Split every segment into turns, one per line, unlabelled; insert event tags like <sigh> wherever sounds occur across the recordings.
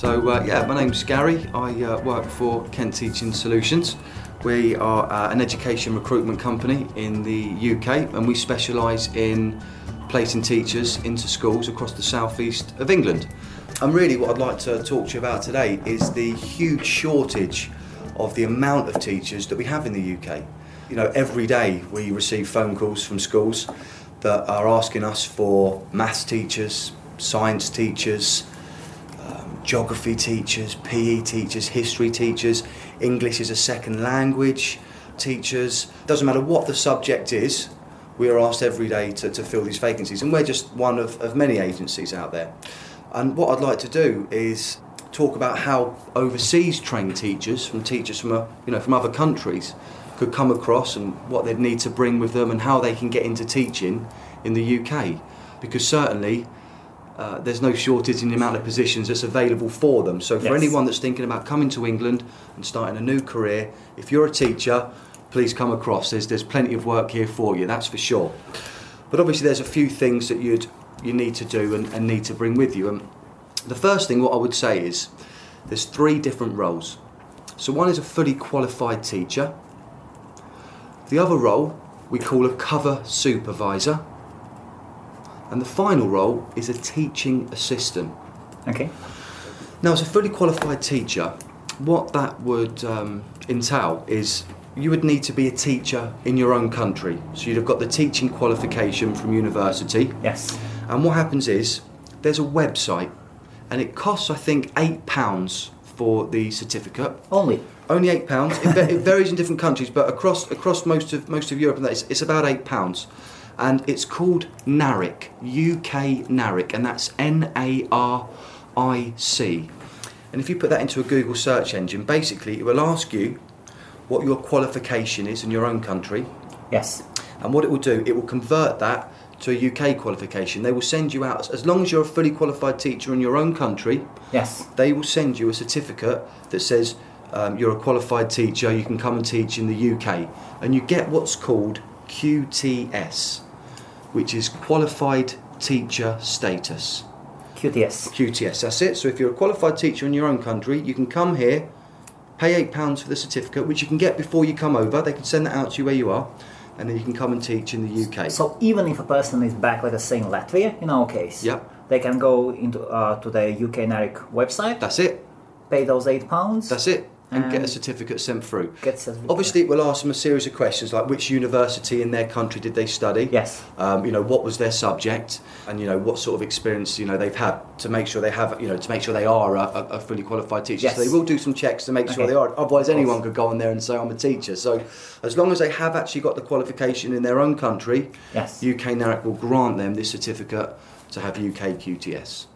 So, uh, yeah, my name's Gary. I uh, work for Kent Teaching Solutions. We are uh, an education recruitment company in the UK and we specialise in placing teachers into schools across the southeast of England. And really, what I'd like to talk to you about today is the huge shortage of the amount of teachers that we have in the UK. You know, every day we receive phone calls from schools that are asking us for maths teachers, science teachers, geography teachers, PE teachers, history teachers, English as a second language teachers. Doesn't matter what the subject is, we are asked every day to, to fill these vacancies, and we're just one of, of many agencies out there. And what I'd like to do is talk about how overseas trained teachers, from teachers from a, you know from other countries, could come across and what they'd need to bring with them and how they can get into teaching in the UK. Because certainly uh, there's no shortage in the amount of positions that's available for them. So for
Yes.
anyone that's thinking about coming to England and starting a new career, if you're a teacher, please come across. There's there's plenty of work here for you, that's for sure. But obviously there's a few things that you'd you need to do and, and need to bring with you. And the first thing what I would say is there's three different roles. So one is a fully qualified teacher. The other role we call a cover supervisor. And the final role is a teaching assistant.
Okay.
Now, as a fully qualified teacher, what that would um, entail is you would need to be a teacher in your own country. So you'd have got the teaching qualification from university.
Yes.
And what happens is there's a website, and it costs, I think, £8 for the certificate.
Only.
Only eight pounds. It, varies in different countries, but across across most of most of Europe and that, it's, it's about eight pounds, and it's called NARIC, UK NARIC, and that's N A R I C. And if you put that into a Google search engine, basically it will ask you what your qualification is in your own country,
Yes.
and what it will do, it will convert that to a UK qualification. They will send you out as long as you're a fully qualified teacher in your own country
Yes.
they will send you a certificate that says um, you're a qualified teacher, you can come and teach in the UK. And you get what's called QTS, which is Qualified Teacher Status.
QTS.
QTS, that's it. So if you're a qualified teacher in your own country, you can come here, pay £8 for the certificate, which you can get before you come over. They can send that out to you where you are, and then you can come and teach in the UK.
So even if a person is back, let us say in Latvia, in our case,
Yep.
they can go into uh, to the UK NARIC website,
That's it.
pay those eight pounds.
That's it. And get a certificate sent through.
Certificate.
Obviously, it will ask them a series of questions like which university in their country did they study?
Yes.
Um, you know, what was their subject, and you know what sort of experience you know they've had to make sure they have you know to make sure they are a, a, fully qualified teacher.
Yes.
So they will do some checks to make sure they are. Otherwise, anyone could go on there and say I'm a teacher. So as long as they have actually got the qualification in their own country,
Yes.
UK NARIC will grant them this certificate to have UK QTS.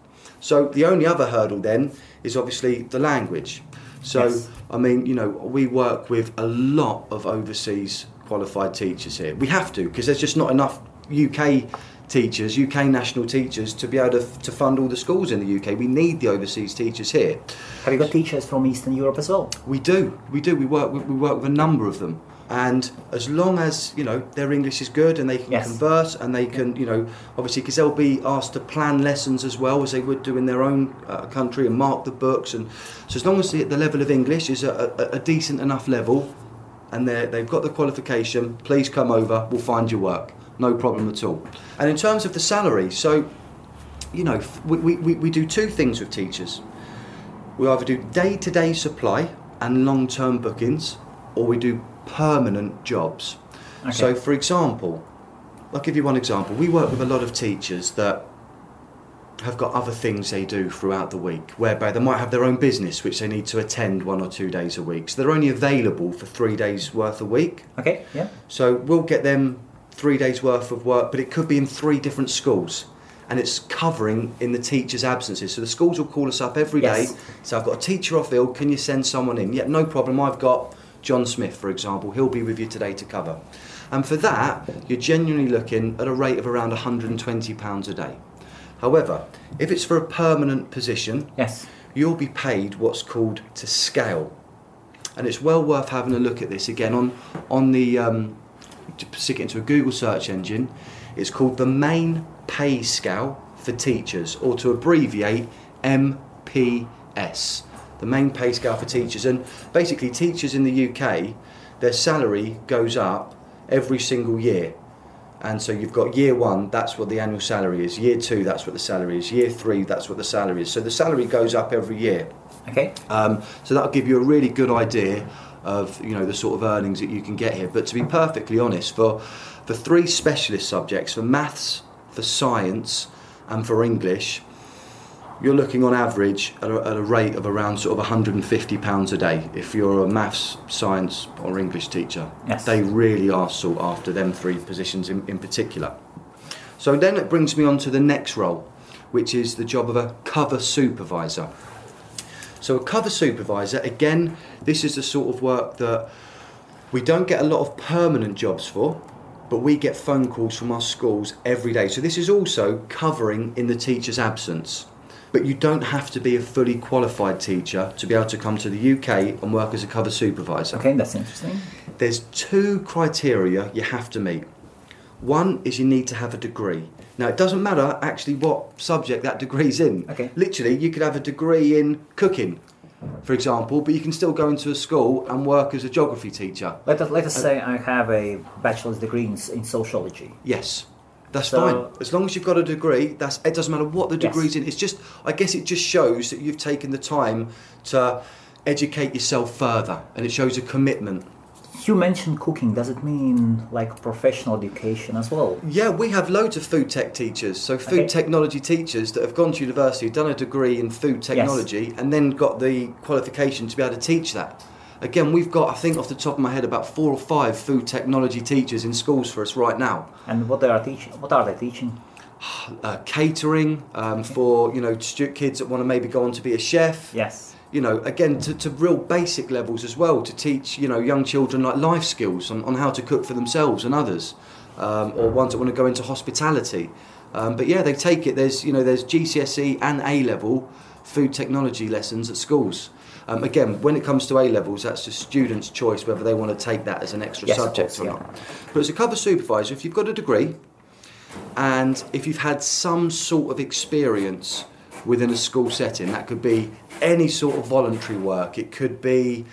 So the only other hurdle then is obviously the language. So
Yes.
I mean, you know, we work with a lot of overseas qualified teachers here. We have to because there's just not enough UK teachers, UK national teachers to be able to, to fund all the schools in the UK. We need the overseas teachers here.
Have you got teachers from Eastern Europe as well?
We do, we do. We work with, we work with a number of them, and as long as you know their English is good and they can
Yes.
converse and they can, you know, obviously because they'll be asked to plan lessons as well as they would do in their own uh, country and mark the books, and so as long as the, the level of English is a, a, a decent enough level, and they they've got the qualification, please come over. We'll find you work, no problem at all. And in terms of the salary, so you know, we, we, we we do two things with teachers. We either do day to day supply and long term bookings, or we do permanent jobs.
Okay.
So, for example, I'll give you one example. We work with a lot of teachers that have got other things they do throughout the week, whereby they might have their own business which they need to attend one or two days a week. So they're only available for three days worth a week.
Okay. Yeah.
So we'll get them three days worth of work, but it could be in three different schools. And it's covering in the teacher's absences. So the schools will call us up every day.
Yes.
So I've got a teacher off ill, can you send someone in? Yeah, no problem. I've got John Smith, for example. He'll be with you today to cover. And for that, you're genuinely looking at a rate of around £120 a day. However, if it's for a permanent position,
Yes.
you'll be paid what's called to scale. And it's well worth having a look at this again on on the um, to stick it into a Google search engine. It's called the main pay scale for teachers, or to abbreviate MPS. The main pay scale for teachers. And basically, teachers in the UK, their salary goes up every single year. And so you've got year one, that's what the annual salary is. Year two, that's what the salary is. Year three, that's what the salary is. So the salary goes up every year.
Okay.
Um, so that'll give you a really good idea of you know the sort of earnings that you can get here. But to be perfectly honest, for for three specialist subjects, for maths, for science, and for English, you're looking on average at a, at a rate of around sort of 150 pounds a day. If you're a maths, science, or English teacher,
Yes.
they really are sought after them three positions in, in particular. So then it brings me on to the next role, which is the job of a cover supervisor. So, a cover supervisor, again, this is the sort of work that we don't get a lot of permanent jobs for, but we get phone calls from our schools every day. So, this is also covering in the teacher's absence. But you don't have to be a fully qualified teacher to be able to come to the UK and work as a cover supervisor.
Okay, that's interesting.
There's two criteria you have to meet. One is you need to have a degree. Now, it doesn't matter actually what subject that degree's in.
Okay.
Literally, you could have a degree in cooking, for example, but you can still go into a school and work as a geography teacher.
Let us let us say I have a bachelor's degree in, in sociology.
Yes, that's
So-
fine. As long as you've got a degree, that's it. Doesn't matter what the
Yes.
degree's in. It's just, I guess, it just shows that you've taken the time to educate yourself further, and it shows a commitment.
You mentioned cooking. Does it mean like professional education as well?
Yeah, we have loads of food tech teachers. So food
Okay.
technology teachers that have gone to university, done a degree in food technology, and then got the qualification to be able to teach that. Again, we've got, I think, off the top of my head, about four or five food technology teachers in schools for us right now.
And what they are teaching? What are they teaching?
Uh, catering um, for you know stu- kids that want to maybe go on to be a chef.
Yes.
you know, again, to, to real basic levels as well, to teach, you know, young children like life skills on, on how to cook for themselves and others, um, or ones that want to go into hospitality. Um, but yeah, they take it. There's, you know, there's GCSE and A level food technology lessons at schools. Um, again, when it comes to A levels, that's just students' choice whether they want to take that as an extra
Yes,
subject
course,
or
yeah.
not. But as a cover supervisor, if you've got a degree, and if you've had some sort of experience within a school setting, that could be any sort of voluntary work, it could be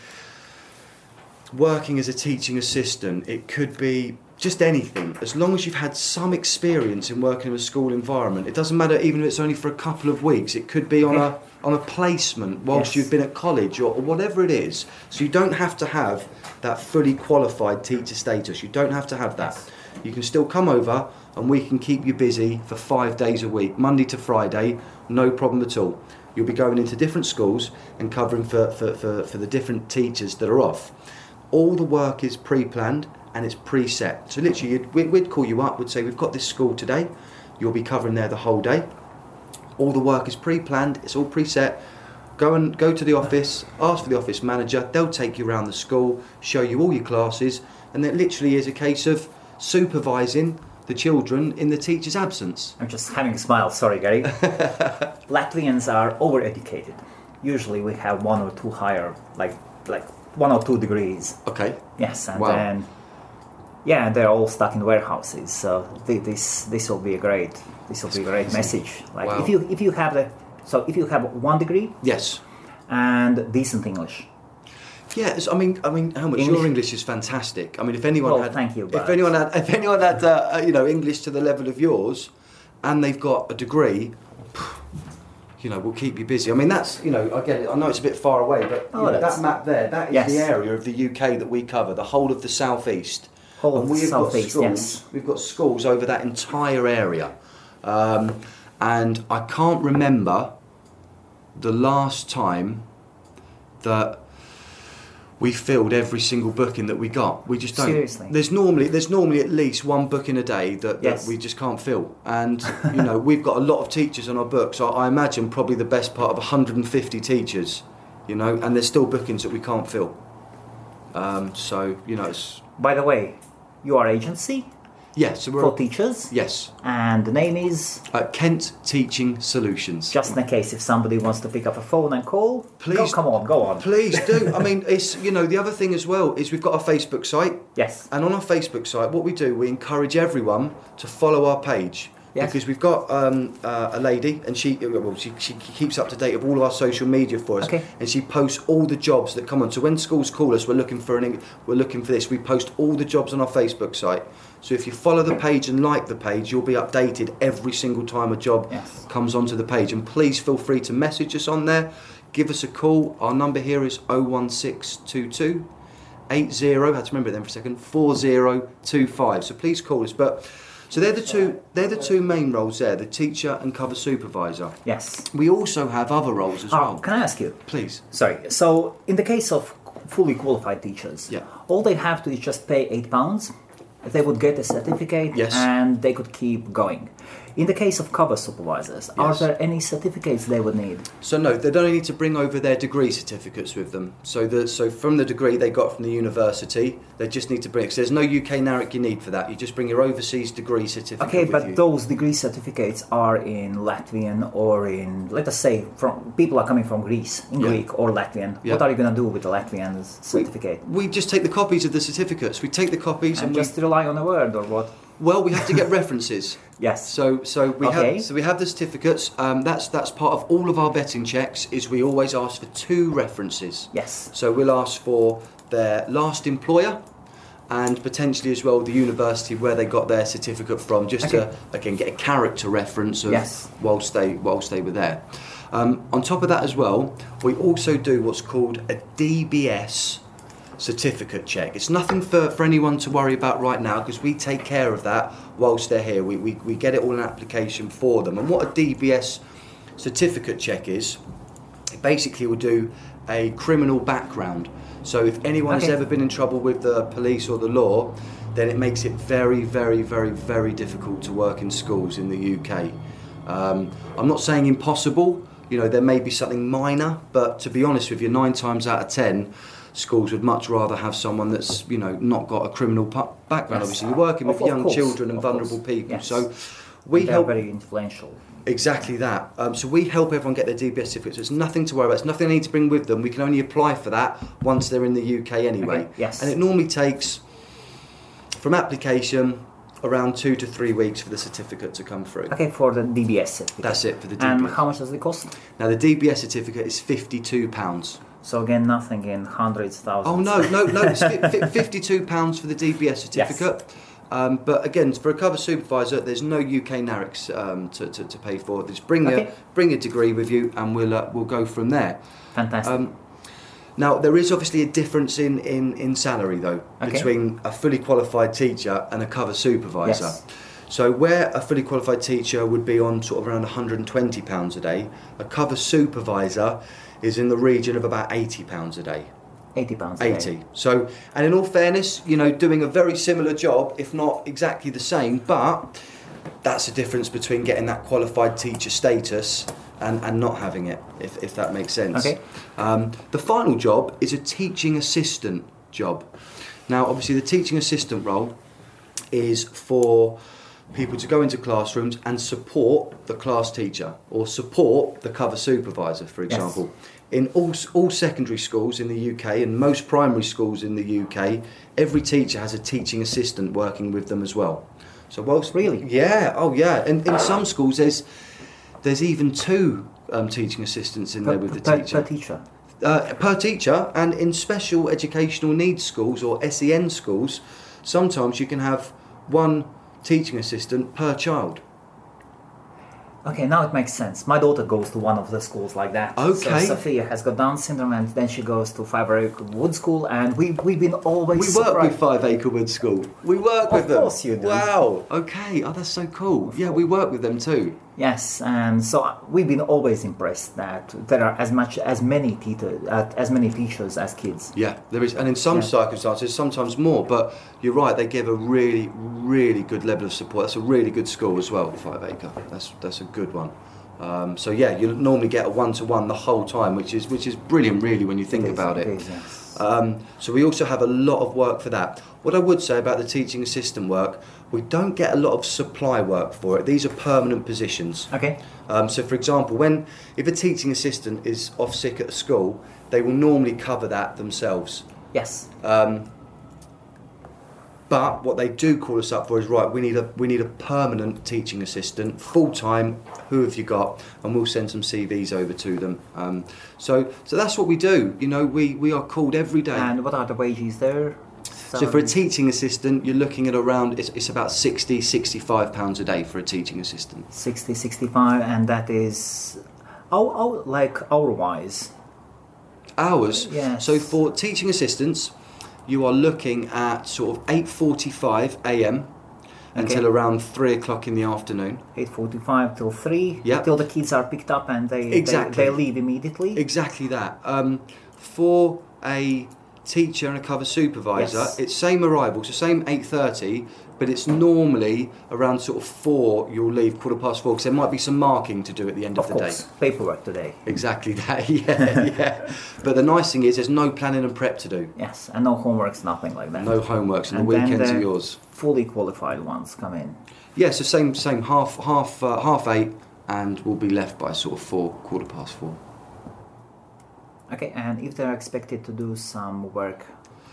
working as a teaching assistant, it could be just anything. As long as you've had some experience in working in a school environment, it doesn't matter even if it's only for a couple of weeks. It could be on a <laughs> on a placement whilst
Yes.
you've been at college or, or whatever it is. So you don't have to have that fully qualified teacher status. You don't have to have that. You can still come over and we can keep you busy for five days a week, Monday to Friday, no problem at all. You'll be going into different schools and covering for, for, for, for the different teachers that are off. All the work is pre planned and it's preset. So, literally, you'd, we'd, we'd call you up, we'd say, We've got this school today, you'll be covering there the whole day. All the work is pre planned, it's all preset. Go and go to the office, ask for the office manager, they'll take you around the school, show you all your classes, and it literally is a case of supervising the children in the teacher's absence.
I'm just having a smile. Sorry, Gary. <laughs> Latvians are overeducated. Usually, we have one or two higher, like like one or two degrees.
Okay.
Yes, and
Wow.
then yeah, and they're all stuck in warehouses. So thi- this this will be a great this will be a great message. Like
Wow.
if you if you have the so if you have one degree
Yes.
and decent English,
Yes, I mean, I mean, how much
English-
your English is fantastic. I mean, if anyone
Well,
had,
thank you,
if anyone had, if anyone had, uh, uh, you know, English to the level of yours, and they've got a degree, you know, will keep you busy. I mean, that's, you know, I get it. I know it's a bit far away, but
Oh,
know, that map there, that is
Yes.
the area of the UK that we cover, the whole of the southeast.
Whole
and we've got schools.
yes.
We've got schools over that entire area, um, and I can't remember the last time that we filled every single booking that we got. We just don't.
Seriously?
There's normally there's normally at least one booking a day that, that
Yes.
we just can't fill, and you know we've got a lot of teachers on our books. I, I imagine probably the best part of 150 teachers, you know, and there's still bookings that we can't fill. Um, so you know, it's
by the way, you are agency
Yes, So we're
for teachers,
yes,
and the name is
uh, Kent Teaching Solutions.
just in case if somebody wants to pick up a phone and call. Go,
Please-
come on, go on.
Please do. <laughs> I mean, it's you know the other thing as well is we've got a Facebook site.
Yes.
And on our Facebook site, what we do, we encourage everyone to follow our page.
Yes.
because we've got um, uh, a lady and she well, she, she keeps up to date of all of our social media for us
Okay.
and she posts all the jobs that come on. So when schools call us, we're looking for an we're looking for this. We post all the jobs on our Facebook site. So if you follow the page and like the page, you'll be updated every single time a job
Yes.
comes onto the page. And please feel free to message us on there. Give us a call. Our number here is 01622 80, I have to remember it then for a second, 4025. So please call us. But so they're the two they're the two main roles there, the teacher and cover supervisor.
Yes.
We also have other roles as
Oh,
well.
can I ask you?
Please.
Sorry. So, in the case of fully qualified teachers,
Yeah.
all they have to do is just pay eight pounds. They would get a certificate,
Yes.
and they could keep going. In the case of cover supervisors, are there any certificates they would need?
So no, they don't need to bring over their degree certificates with them. So the so from the degree they got from the university, they just need to bring. Cause there's no UK NARIC you need for that. You just bring your overseas degree certificate.
Okay, but
you.
those degree certificates are in Latvian or in, let us say, from people are coming from Greece in
Yeah.
Greek or Latvian.
Yeah.
What are you going to do with the Latvian certificate?
we just take the copies of the certificates. We take the copies and,
and
we
just rely on a word or what?
Well, we have to get references. <laughs>
Yes.
So so we
Okay.
have so we have the certificates. Um, that's that's part of all of our vetting checks. Is we always ask for two references.
Yes.
So we'll ask for their last employer and potentially as well the university where they got their certificate from, just to again get a character reference of
Yes.
whilst they whilst they were there. Um, on top of that as well, we also do what's called a DBS certificate check. It's nothing for, for anyone to worry about right now because we take care of that whilst they're here. We, we, we get it all in application for them. And what a DBS certificate check is, it basically will do a criminal background. So if anyone has ever been in trouble with the police or the law, then it makes it very, very, very, very difficult to work in schools in the UK. Um, I'm not saying impossible. You know, there may be something minor, but to be honest with you, nine times out of ten, schools would much rather have someone that's you know not got a criminal background.
Yes.
Obviously, you're working
Of-
with
of
young
course,
children and vulnerable
course.
people,
Yes.
so we
They're
help
very influential.
Exactly that. Um, so we help everyone get their DBS certificates. There's nothing to worry about. It's nothing they need to bring with them. We can only apply for that once they're in the UK anyway.
Okay, yes.
And it normally takes, from application, around two to three weeks for the certificate to come through.
Okay, for the DBS certificate.
That's it for the DBS.
And how much does it cost?
Now the DBS certificate is fifty-two pounds.
So again, nothing in hundreds, thousands.
Oh no, no, no! It's fi- fi- <laughs> fifty-two pounds for the DBS certificate. Um, but again, for a cover supervisor, there's no UK NARICs um, to, to, to pay for. Just bring
Okay.
your bring your degree with you, and we'll uh, we'll go from there.
Fantastic.
Um, now, there is obviously a difference in, in, in salary, though,
Okay.
between a fully qualified teacher and a cover supervisor.
Yes.
So, where a fully qualified teacher would be on sort of around £120 a day, a cover supervisor is in the region of about £80 a day.
80 pounds. a day.
80. So, and in all fairness, you know, doing a very similar job, if not exactly the same, but that's the difference between getting that qualified teacher status and, and not having it, if, if that makes sense.
Okay.
Um, the final job is a teaching assistant job. Now, obviously, the teaching assistant role is for people to go into classrooms and support the class teacher or support the cover supervisor, for
Yes.
example. In all, all secondary schools in the UK and most primary schools in the UK, every teacher has a teaching assistant working with them as well. So whilst
Really?
yeah, oh yeah, and in some schools there's there's even two um, teaching assistants in
Per,
there with the
per,
teacher
per teacher.
uh, per teacher, and in special educational needs schools or SEN schools, sometimes you can have one teaching assistant per child.
Okay, now it makes sense. My daughter goes to one of the schools like that.
Okay.
So Sophia has got Down syndrome, and then she goes to Five Acre Wood School, and we we've been always
We work
surprised-
with Five Acre Wood School. We work
Of
with them.
Of course you do.
Wow. Okay. Oh, that's so cool. Yeah, we work with them too.
Yes, and so we've been always impressed that there are as much as many teacher, uh, as many teachers as kids.
Yeah, there is, and in some
Yeah.
circumstances, sometimes more. But you're right; they give a really, really good level of support. That's a really good school as well, Five Acre. That's that's a good one. Um, so yeah, you normally get a one-to-one the whole time, which is which is brilliant, really, when you think
is,
about it.
is, yes.
Um, so we also have a lot of work for that. What I would say about the teaching assistant work, we don't get a lot of supply work for it. These are permanent positions.
Okay.
Um, so, for example, when if a teaching assistant is off sick at a school, they will normally cover that themselves.
Yes.
Um, But what they do call us up for is right. We need a we need a permanent teaching assistant, full time. Who have you got? And we'll send some CVs over to them. Um, so so that's what we do. You know, we we are called every day.
And what are the wages there?
So for a teaching assistant, you're looking at around it's, it's about 60, 65 pounds a day for a teaching assistant.
60, 65, and that is our, our, like hour wise.
Hours.
Yes.
So for teaching assistants, you are looking at sort of 8:45 a.m. until around three o'clock in the afternoon.
8.45 till 3
Yeah.
till the kids are picked up and they,
Exactly.
they, they leave immediately.
Exactly that. Um, for a teacher and a cover supervisor,
Yes.
it's same arrival, so same 8.30, but it's normally around sort of 4 you'll leave, quarter past 4, because there might be some marking to do at the end of,
of
the
course,
day.
paperwork today.
Exactly that, <laughs> yeah, yeah. But the nice thing is there's no planning and prep to do.
Yes, and no homeworks, nothing like that.
No homeworks, and,
And
the weekends
the-
are yours.
Fully qualified ones come in.
Yeah, so same, same half, half, uh, half eight, and we'll be left by sort of four, quarter past four.
Okay, and if they're expected to do some work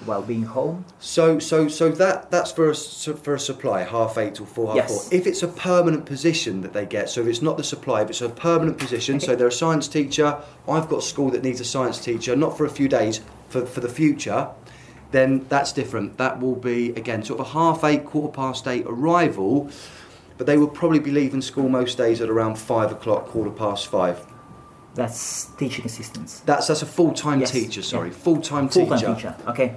while being home,
So, so, so that that's for a for a supply, half eight till four, half
Yes.
four. If it's a permanent position that they get, so if it's not the supply, if it's a permanent position, so they're a science teacher. I've got a school that needs a science teacher, not for a few days, for for the future. Then that's different. That will be again sort of a half eight, quarter past eight arrival, but they will probably be leaving school most days at around five o'clock, quarter past five.
That's teaching assistants.
That's that's a full time
Yes,
teacher. Sorry,
yeah.
full time teacher.
Full-time
teacher.
teacher. Okay.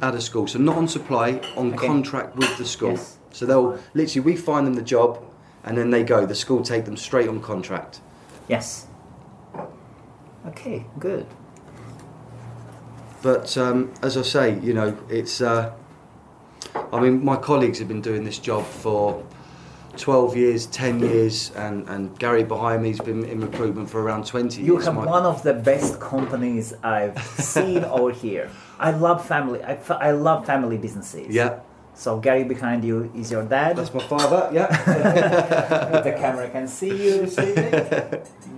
at a school, so not on supply, on
Okay.
contract with the school.
Yes.
So they'll literally we find them the job, and then they go. The school take them straight on contract.
Yes. Okay, good.
But um, as I say, you know, it's. Uh, I mean, my colleagues have been doing this job for 12 years, 10 years, and, and Gary behind me's been in recruitment for around 20
You
years.
You
have
one of the best companies I've <laughs> seen over here. I love family. I, I love family businesses.
Yeah,
So Gary behind you is your dad.
that's my father. Yeah. <laughs>
the camera can see you. Mm, <laughs>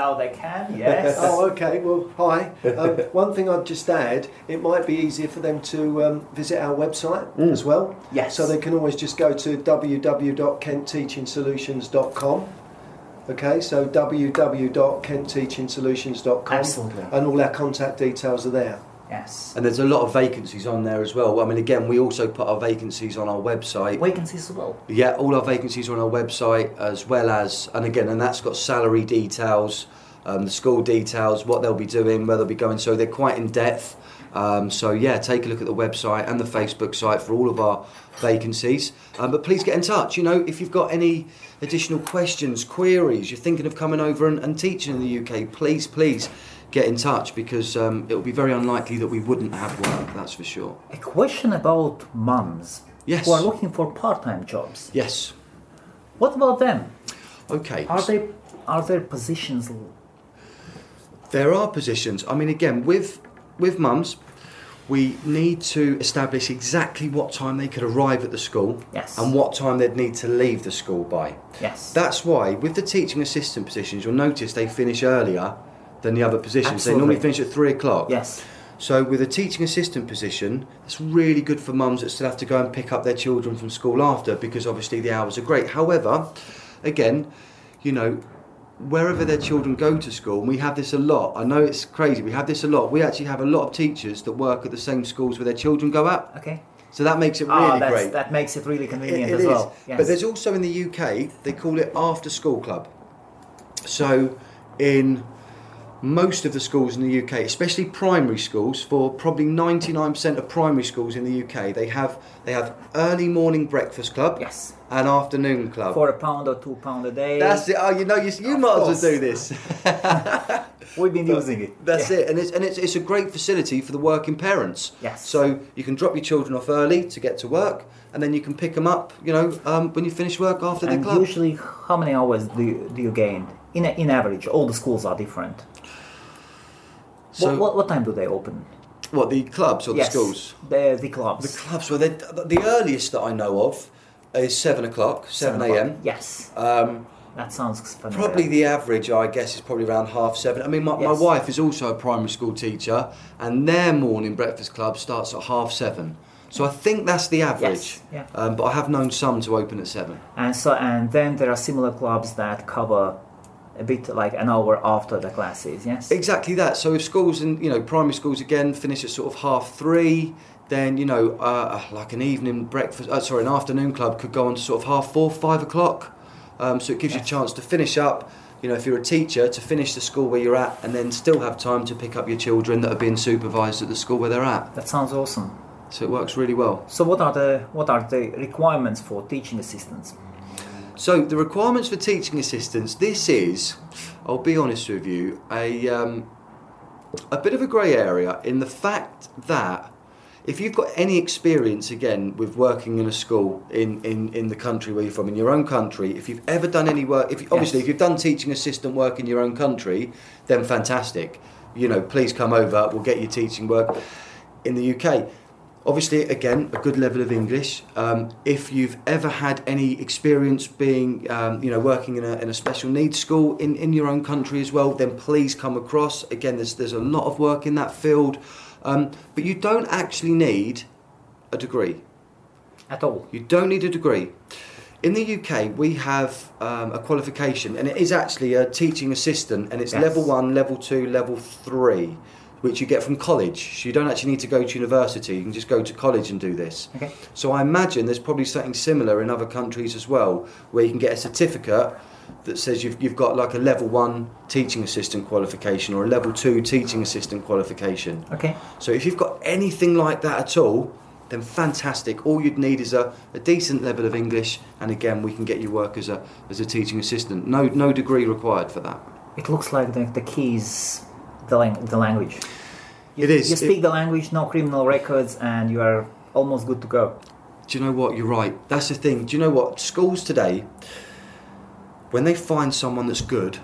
now they can. <laughs> Yes.
Oh, okay. Well, hi. Um, <laughs> one thing I'd just add: it might be easier for them to um, visit our website as well.
Yes.
So they can always just go to www.kentteachingsolutions.com. Okay, so www.kentteachingsolutions.com,
Absolutely.
and all our contact details are there.
Yes.
And there's a lot of vacancies on there as well. I mean, again, we also put our vacancies on our website.
Vacancies as well.
Yeah, all our vacancies are on our website as well as, and again, and that's got salary details, um, the school details, what they'll be doing, where they'll be going. So they're quite in depth. Um, so yeah, take a look at the website and the Facebook site for all of our vacancies. Um, but please get in touch. You know, if you've got any additional questions, queries, you're thinking of coming over and, and teaching in the UK, please, please get in touch because um, it will be very unlikely that we wouldn't have work. That's for sure.
A question about mums
Yes.
who are looking for part-time jobs.
Yes.
What about them?
Okay.
Are they are there positions?
There are positions. I mean, again, with with mums, we need to establish exactly what time they could arrive at the school
Yes.
and what time they'd need to leave the school by.
Yes.
That's why with the teaching assistant positions, you'll notice they finish earlier than the other positions. They normally finish at three o'clock.
yes.
So with a teaching assistant position, it's really good for mums that still have to go and pick up their children from school after because obviously the hours are great. However, again, you know, wherever their children go to school, and we have this a lot. I know it's crazy. We have this a lot. We actually have a lot of teachers that work at the same schools where their children go at.
Okay.
So that makes it really
Ah, that's,
great.
that makes it really
It-
convenient
it
as
is.
well. Yes.
But there's also in the UK, they call it after school club. So in most of the schools in the UK, especially primary schools, for probably 99% of primary schools in the UK, they have they have early morning breakfast club
yes.
and afternoon club.
For a pound or two pound a day.
That's it. Oh, you know, you, you
Of
might
course.
as well do this. <laughs>
We've been using it.
That's
Yeah.
it, and it's and it's, it's a great facility for the working parents.
Yes.
So you can drop your children off early to get to work, and then you can pick them up. You know, um, when you finish work after the
And
club.
usually, how many hours do you, do you gain? In, a, in average, all the schools are different.
So
what, what, what time do they open?
what the clubs or the
yes,
schools?
The, the clubs.
The clubs. Well, the earliest that I know of is seven o'clock, seven
o'clock.
a.m.
Yes,
Um,
that sounds familiar.
probably the average, I guess, is probably around half seven. I mean, my, my wife is also a primary school teacher, and their morning breakfast club starts at half seven. So I think that's the average.
Yes, yeah.
Um, but I have known some to open at seven.
And so, and then there are similar clubs that cover a bit like an hour after the classes. Yes.
Exactly that. So if schools and you know primary schools again finish at sort of half three, then you know uh, like an evening breakfast, uh, sorry, an afternoon club could go on to sort of half four, five o'clock. Um, so it gives you a chance to finish up. You know, if you're a teacher, to finish the school where you're at, and then still have time to pick up your children that are being supervised at the school where they're at.
That sounds awesome.
So it works really well.
So, what are the what are the requirements for teaching assistants?
So the requirements for teaching assistants. This is, I'll be honest with you, a um, a bit of a grey area in the fact that if you've got any experience again with working in a school in, in, in the country where you're from, in your own country, if you've ever done any work, if you, obviously
Yes.
if you've done teaching assistant work in your own country, then fantastic. You know, please come over. We'll get you teaching work in the UK. Obviously, again, a good level of English. Um, if you've ever had any experience being, um, you know, working in a, in a special needs school in, in your own country as well, then please come across. Again, there's, there's a lot of work in that field. Um, but you don't actually need a degree.
At all?
You don't need a degree. In the UK, we have um, a qualification, and it is actually a teaching assistant, and it's
Yes.
level one, level two, level three, which you get from college. So you don't actually need to go to university, you can just go to college and do this.
Okay.
So I imagine there's probably something similar in other countries as well, where you can get a certificate that says you've, you've got like a level one teaching assistant qualification or a level two teaching assistant qualification.
Okay.
So if you've got anything like that at all, then fantastic. All you'd need is a, a decent level of English, and again, we can get you work as a as a teaching assistant. No no degree required for that.
It looks like the, the key is the, lang- the language. You,
It is.
You
It-
speak the language, no criminal records, and you are almost good to go.
Do you know what? You're right. That's the thing. Do you know what? Schools today, when they find someone that's good,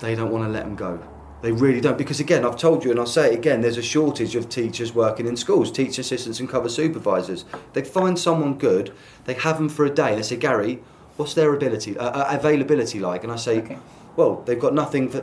they don't want to let them go. They really don't. Because again, I've told you and I'll say it again, there's a shortage of teachers working in schools, teacher assistants and cover supervisors. They find someone good, they have them for a day, they say, Gary, what's their ability, uh, uh, availability like? And I say,
Okay.
well, they've got nothing for.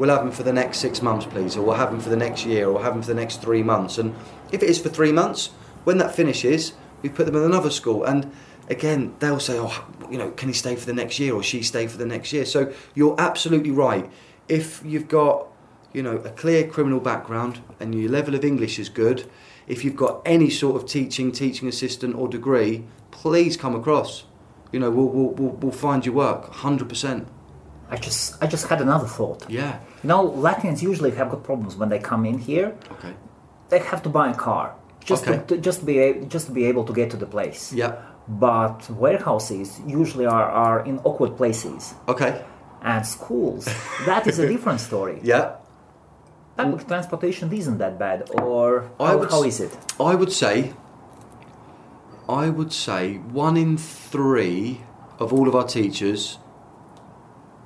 We'll have them for the next six months, please, or we'll have them for the next year, or we'll have them for the next three months. And if it is for three months, when that finishes, we put them in another school. And again, they'll say, oh, you know, can he stay for the next year, or she stay for the next year? So you're absolutely right. If you've got, you know, a clear criminal background and your level of English is good, if you've got any sort of teaching, teaching assistant, or degree, please come across. You know, we'll, we'll, we'll, we'll find you work, 100%.
I just I just had another thought.
Yeah.
You know, Latvians usually have got problems when they come in here.
Okay.
They have to buy a car just
Okay.
to, to just be a, just to be able to get to the place.
Yeah.
But warehouses usually are, are in awkward places,
Okay.
and schools that is a <laughs> different story.
Yeah.
Public transportation isn't that bad, or how,
would
how is it?
I would say, I would say one in three of all of our teachers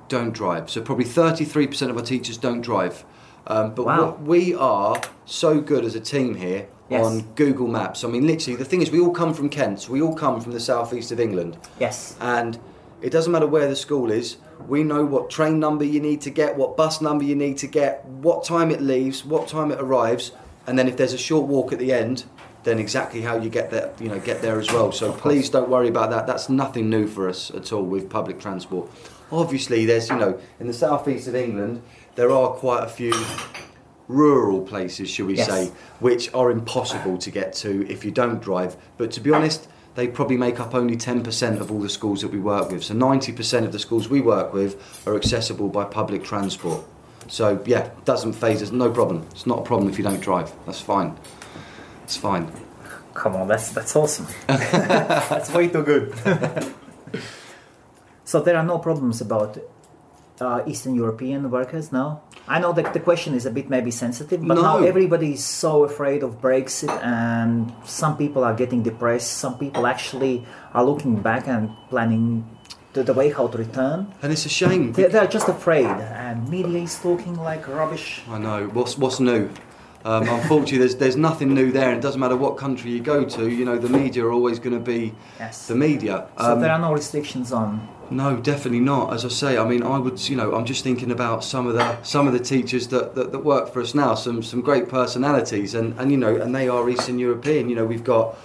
don't drive. So probably 33% of our teachers don't drive. Um, but
Wow.
we are so good as a team here
Yes.
on Google Maps. I mean, literally, the thing is, we all come from Kent. So we all come from the southeast of England.
Yes.
and it doesn't matter where the school is. We know what train number you need to get, what bus number you need to get, what time it leaves, what time it arrives, and then if there's a short walk at the end, then exactly how you get there, you know, get there as well. So please don't worry about that. That's nothing new for us at all with public transport. Obviously, there's you know, in the southeast of England, there are quite a few rural places, shall we
Yes.
say, which are impossible to get to if you don't drive. But to be honest, they probably make up only 10% of all the schools that we work with. So 90% of the schools we work with are accessible by public transport. So yeah, doesn't faze us, no problem. It's not a problem if you don't drive. That's fine. It's fine.
Come on, that's that's awesome. <laughs> that's way too good. <laughs> so there are no problems about uh, Eastern European workers now. I know that the question is a bit maybe sensitive, but now everybody is so afraid of Brexit, and some people are getting depressed. Some people actually are looking back and planning the, the way how to return.
And it's a shame.
They, they're just afraid, and media is talking like rubbish.
I know. What's what's new? Um, unfortunately, there's there's nothing new there. It doesn't matter what country you go to. You know, the media are always going to be
Yes.
the media.
So
Um,
there are no restrictions on.
No, definitely not. As I say, I mean, I would, you know, I'm just thinking about some of the some of the teachers that, that, that work for us now. Some some great personalities, and, and you know, and they are Eastern European. You know, we've got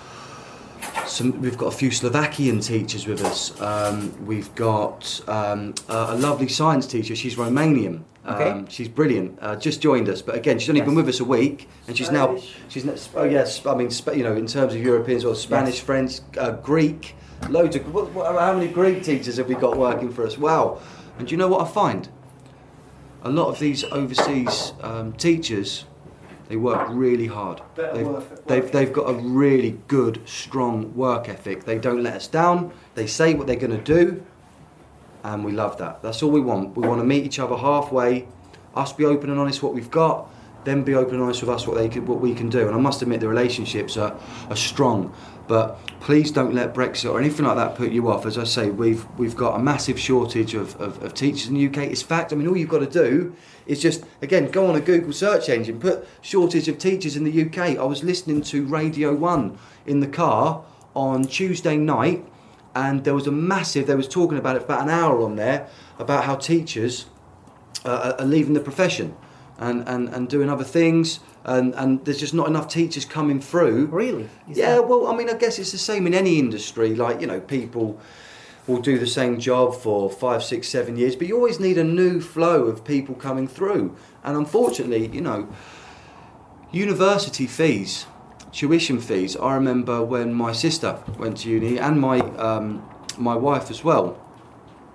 some, we've got a few Slovakian teachers with us. Um, we've got um, a, a lovely science teacher. She's Romanian.
Okay.
Um, she's brilliant. Uh, just joined us, but again, she's only
Yes.
been with us a week, and she's now she's oh yes, I mean you know in terms of Europeans or Spanish,
Yes.
French, uh, Greek, loads of what, what, how many Greek teachers have we got working for us? Wow! And do you know what I find? A lot of these overseas um, teachers, they work really hard. They've,
work-
they've, they've got a really good, strong work ethic. They don't let us down. They say what they're going to do, and we love that. That's all we want. We want to meet each other halfway. Us be open and honest what we've got, them be open and honest with us what they can, what we can do. And I must admit the relationships are, are strong. But please don't let Brexit or anything like that put you off. As I say, we've we've got a massive shortage of, of, of teachers in the UK. It's fact. I mean, all you've got to do is just again go on a Google search engine, put shortage of teachers in the UK. I was listening to Radio One in the car on Tuesday night, and there was a massive. They was talking about it for about an hour on there about how teachers uh, are leaving the profession and, and, and doing other things and, and there's just not enough teachers coming through
Really? Is
yeah
that-
well i mean i guess it's the same in any industry like you know people will do the same job for five six seven years but you always need a new flow of people coming through and unfortunately you know university fees tuition fees i remember when my sister went to uni and my um, my wife as well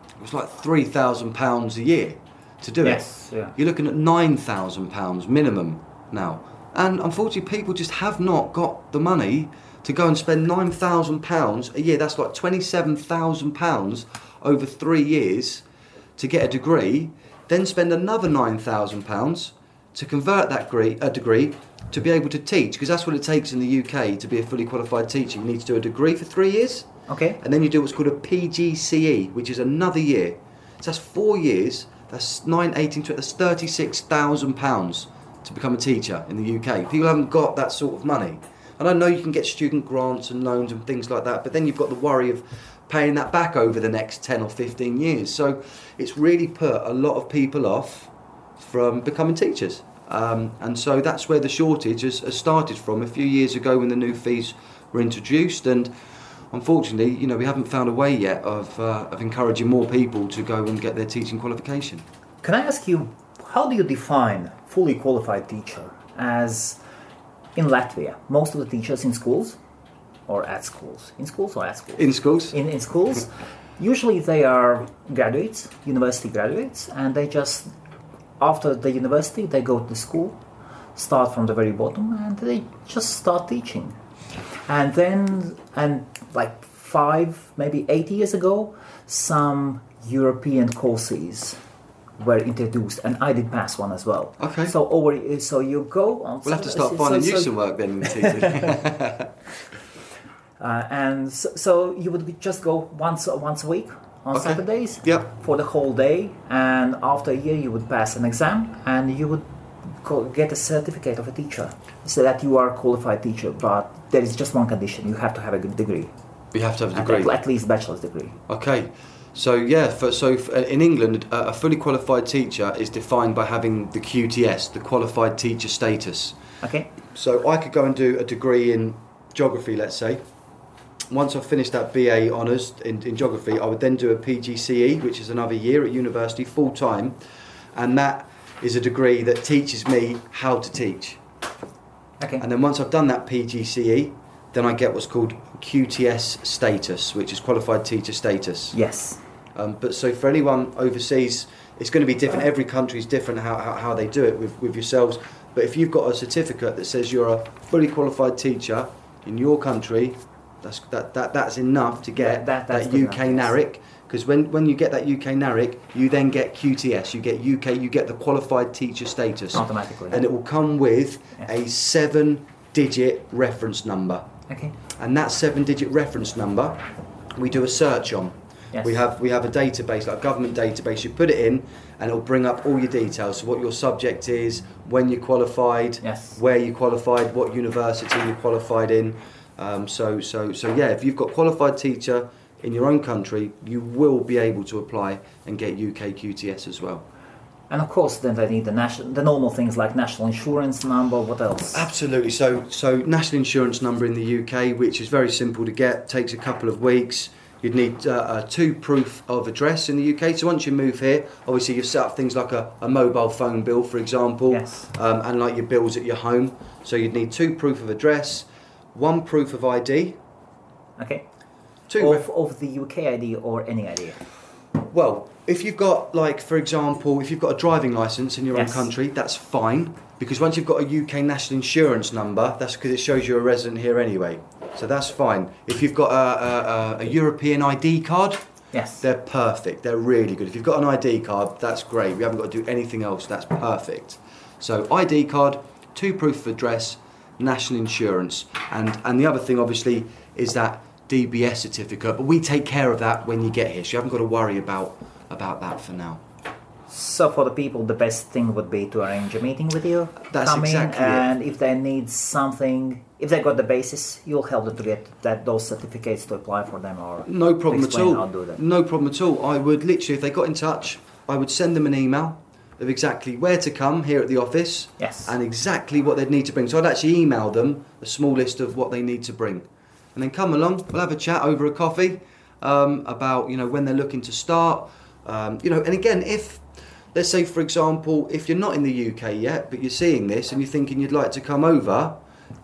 it was like three thousand pounds a year to do it.
Yes,
it
yeah.
you're looking at nine thousand pounds minimum now and unfortunately people just have not got the money to go and spend nine thousand pounds a year that's like twenty-seven thousand pounds over three years to get a degree then spend another nine thousand pounds to convert that degree, a degree to be able to teach because that's what it takes in the UK to be a fully qualified teacher you need to do a degree for three years
Okay.
and then you do what's called a PGCE, which is another year. So that's four years. That's nine, 18, 20, that's thirty-six thousand pounds to become a teacher in the UK. People haven't got that sort of money. And I know you can get student grants and loans and things like that, but then you've got the worry of paying that back over the next ten or fifteen years. So it's really put a lot of people off from becoming teachers. Um, and so that's where the shortage has, has started from a few years ago when the new fees were introduced. And unfortunately, you know, we haven't found a way yet of, uh, of encouraging more people to go and get their teaching qualification.
Can I ask you, how do you define fully qualified teacher? As in Latvia, most of the teachers in schools or at schools, in schools or at schools,
In schools?
in, in schools, <laughs> usually they are graduates, university graduates, and they just after the university they go to the school, start from the very bottom, and they just start teaching. And then, and like five, maybe eight years ago, some European courses were introduced, and I did pass one as well.
Okay.
So over, so you go on.
We'll have to start
so-
finding
so-
you some work then. <laughs>
Uh, and so, so you would just go once once a week on
Okay.
Saturdays
Yep.
for the whole day, and after a year you would pass an exam and you would get a certificate of a teacher, so that you are a qualified teacher. But there is just one condition: you have to have a good degree,
we have to have a
At-
degree.
at least bachelor's degree.
Okay. So yeah, for, so f- uh, in England, a, a fully qualified teacher is defined by having the QTS, the qualified teacher status.
Okay.
So I could go and do a degree in geography, let's say. Once I've finished that BA honours in, in geography, I would then do a PGCE, which is another year at university, full time, and that is a degree that teaches me how to teach.
Okay.
And then once I've done that PGCE, then I get what's called QTS status, which is qualified teacher status.
yes.
Um, but so for anyone overseas, it's going to be different. Every country is different how, how, how they do it with, with yourselves. But if you've got a certificate that says you're a fully qualified teacher in your country, that's, that, that, that's enough to get
That- that's
that UK
enough.
NARIC. Because when, when you get that UK NARIC, you then get QTS, you get UK, you get the qualified teacher status.
Automatically.
And it will come with
Yes.
a seven digit reference number
Okay.
and that seven digit reference number we do a search on
Yes.
we have we have a database like a government database you put it in and it'll bring up all your details so what your subject is when you qualified
Yes.
where you qualified what university you qualified in um, so so so yeah if you've got qualified teacher in your own country you will be able to apply and get UK QTS as well
And of course, then they need the national, the normal things like national insurance number. What else?
Absolutely. So, so national insurance number in the UK, which is very simple to get, takes a couple of weeks. You'd need uh, a two proof of address in the UK. So once you move here, obviously you've set up things like a, a mobile phone bill, for example,
Yes.
um, and like your bills at your home. So you'd need two proof of address, one proof of ID,
Okay.
two.
Of, of the UK ID or any ID.
Well, if you've got, like, for example, if you've got a driving license in your
Yes.
own country, that's fine because once you've got a UK national insurance number, that's because it shows you're a resident here anyway. So that's fine. If you've got a, a, a, European ID card,
Yes.
they're perfect. They're really good. If you've got an ID card, that's great. We haven't got to do anything else. That's perfect. So ID card, two proof of address, national insurance, and and the other thing obviously is that DBS certificate. But we take care of that when you get here, so you haven't got to worry about about that for now.
So for the people, the best thing would be to arrange a meeting with you.
That's
come
exactly
in,
it.
and if they need something, if they got the basis, you'll help them to get that those certificates to apply for them, or
No problem at all.
to do that.
No problem at all. I would literally, if they got in touch, I would send them an email of exactly where to come here at the office
Yes.
and exactly what they'd need to bring. So I'd actually email them a small list of what they need to bring, and then come along. We'll have a chat over a coffee um, about you know when they're looking to start. Um, you know, and again, if let's say for example, if you're not in the UK yet, but you're seeing this and you're thinking you'd like to come over,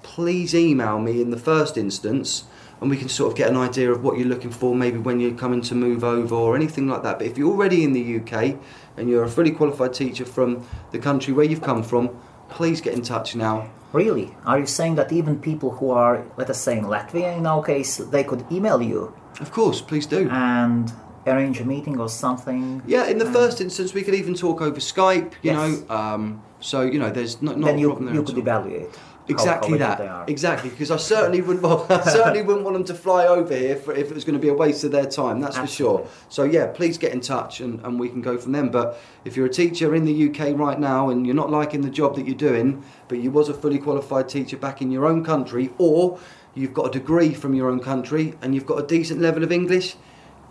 please email me in the first instance and we can sort of get an idea of what you're looking for maybe when you're coming to move over or anything like that. But if you're already in the UK and you're a fully qualified teacher from the country where you've come from please get in touch now.
Really? Are you saying that even people who are, let us say, in Latvia, in our case, they could email you?
Of course please do.
And arrange a meeting or something?
yeah in the first instance we could even talk over Skype you
Yes.
know um, so you know there's not, not
then
a
you,
problem there
you could
all.
evaluate.
Exactly
how they
that. Exactly, because I certainly wouldn't. Well, I <laughs> certainly wouldn't want them to fly over here for, if it was going to be a waste of their time. That's for sure. So yeah, please get in touch and, and we can go from them. But if you're a teacher in the UK right now and you're not liking the job that you're doing, but you was a fully qualified teacher back in your own country, or you've got a degree from your own country and you've got a decent level of English,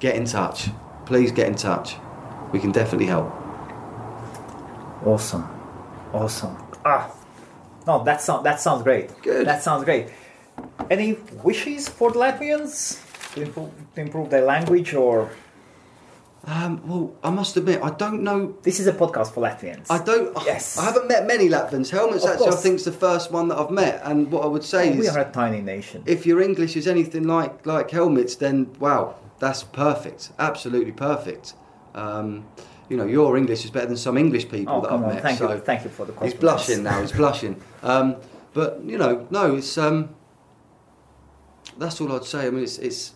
get in touch. Please get in touch. We can definitely help.
Awesome, awesome. Ah, no, that sounds that sounds great.
Good.
That sounds great. Any wishes for the Latvians to improve, to improve their language, or
Um, well, I must admit, I don't know
this is a podcast for Latvians?
I don't.
Yes.
I haven't met many Latvians. Helmuts
Of
actually, I think, is the first one that I've met. And what I would say
we
is,
are a tiny nation.
if your English is anything like like Helmuts, then wow, that's perfect. Absolutely perfect. Um, you know, your English is better than some English people
oh,
that I've
on!
met.
Thank
so
you, thank you for the
question
he's
blushing now. He's <laughs> blushing. Um, but you know, no, it's um, that's all I'd say. I mean, it's it's.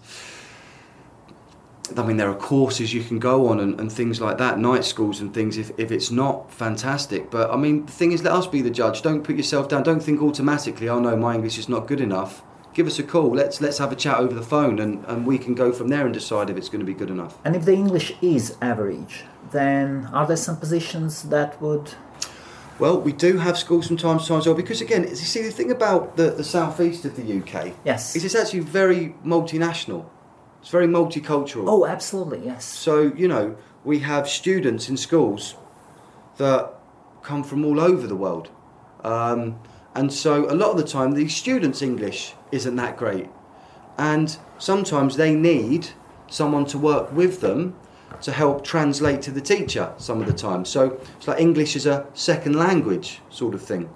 I mean, there are courses you can go on and, and things like that, night schools and things. If, if it's not fantastic, but I mean, the thing is, let us be the judge. Don't put yourself down. Don't think automatically, oh no, my English is not good enough. Give us a call. Let's let's have a chat over the phone, and, and we can go from there and decide if it's going to be good enough.
And if the English is average, then are there some positions that would?
Well, we do have schools from time to time as well, because again, you see, the thing about the, the southeast of the UK
Yes.
is it's actually very multinational. It's very multicultural.
Oh, absolutely. Yes.
So, you know, we have students in schools that come from all over the world. Um, and so, a lot of the time, the students' English isn't that great. And sometimes they need someone to work with them to help translate to the teacher some of the time. So, it's like English is a second language sort of thing.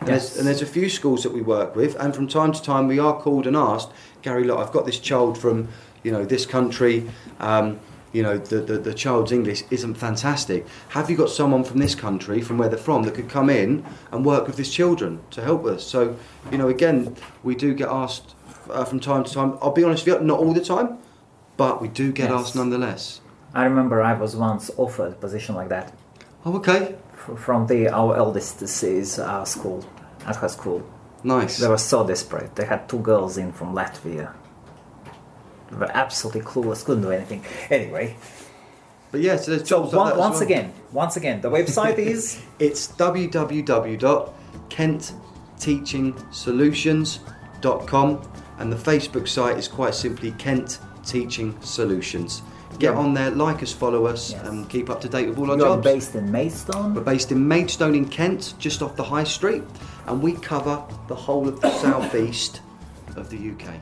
And,
Yes.
there's, and there's a few schools that we work with, and from time to time we are called and asked, Gary, look, I've got this child from, you know, this country. Um, you know, the, the, the child's English isn't fantastic. Have you got someone from this country, from where they're from, that could come in and work with these children to help us? So, you know, again, we do get asked uh, from time to time. I'll be honest with you, not all the time, but we do get
Yes.
asked nonetheless.
I remember I was once offered a position like that
Oh, okay,
f- from the our eldest is uh, school at her school.
nice.
They were so desperate. They had two girls in from Latvia. Were absolutely clueless, couldn't do anything. Anyway,
But yeah, so there's
so
jobs like
one,
that
once
well.
again, once again, the website <laughs> is
It's www.kentteachingsolutions.com and the Facebook site is quite simply Kent Teaching Solutions. Get
Yeah.
on there, like us, follow us,
Yes.
and keep up to date with all our jobs.
You're
jobs.
based in Maidstone.
We're based in Maidstone in Kent, just off the High Street, and we cover the whole of the <coughs> southeast of the UK.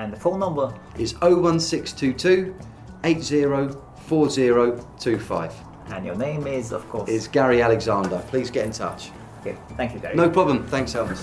And the phone number
Is 01622 804025.
and your name is, of course.
Is Gary Alexander. Please get in touch.
Okay, thank you, Gary.
No problem. Thanks, Elvis.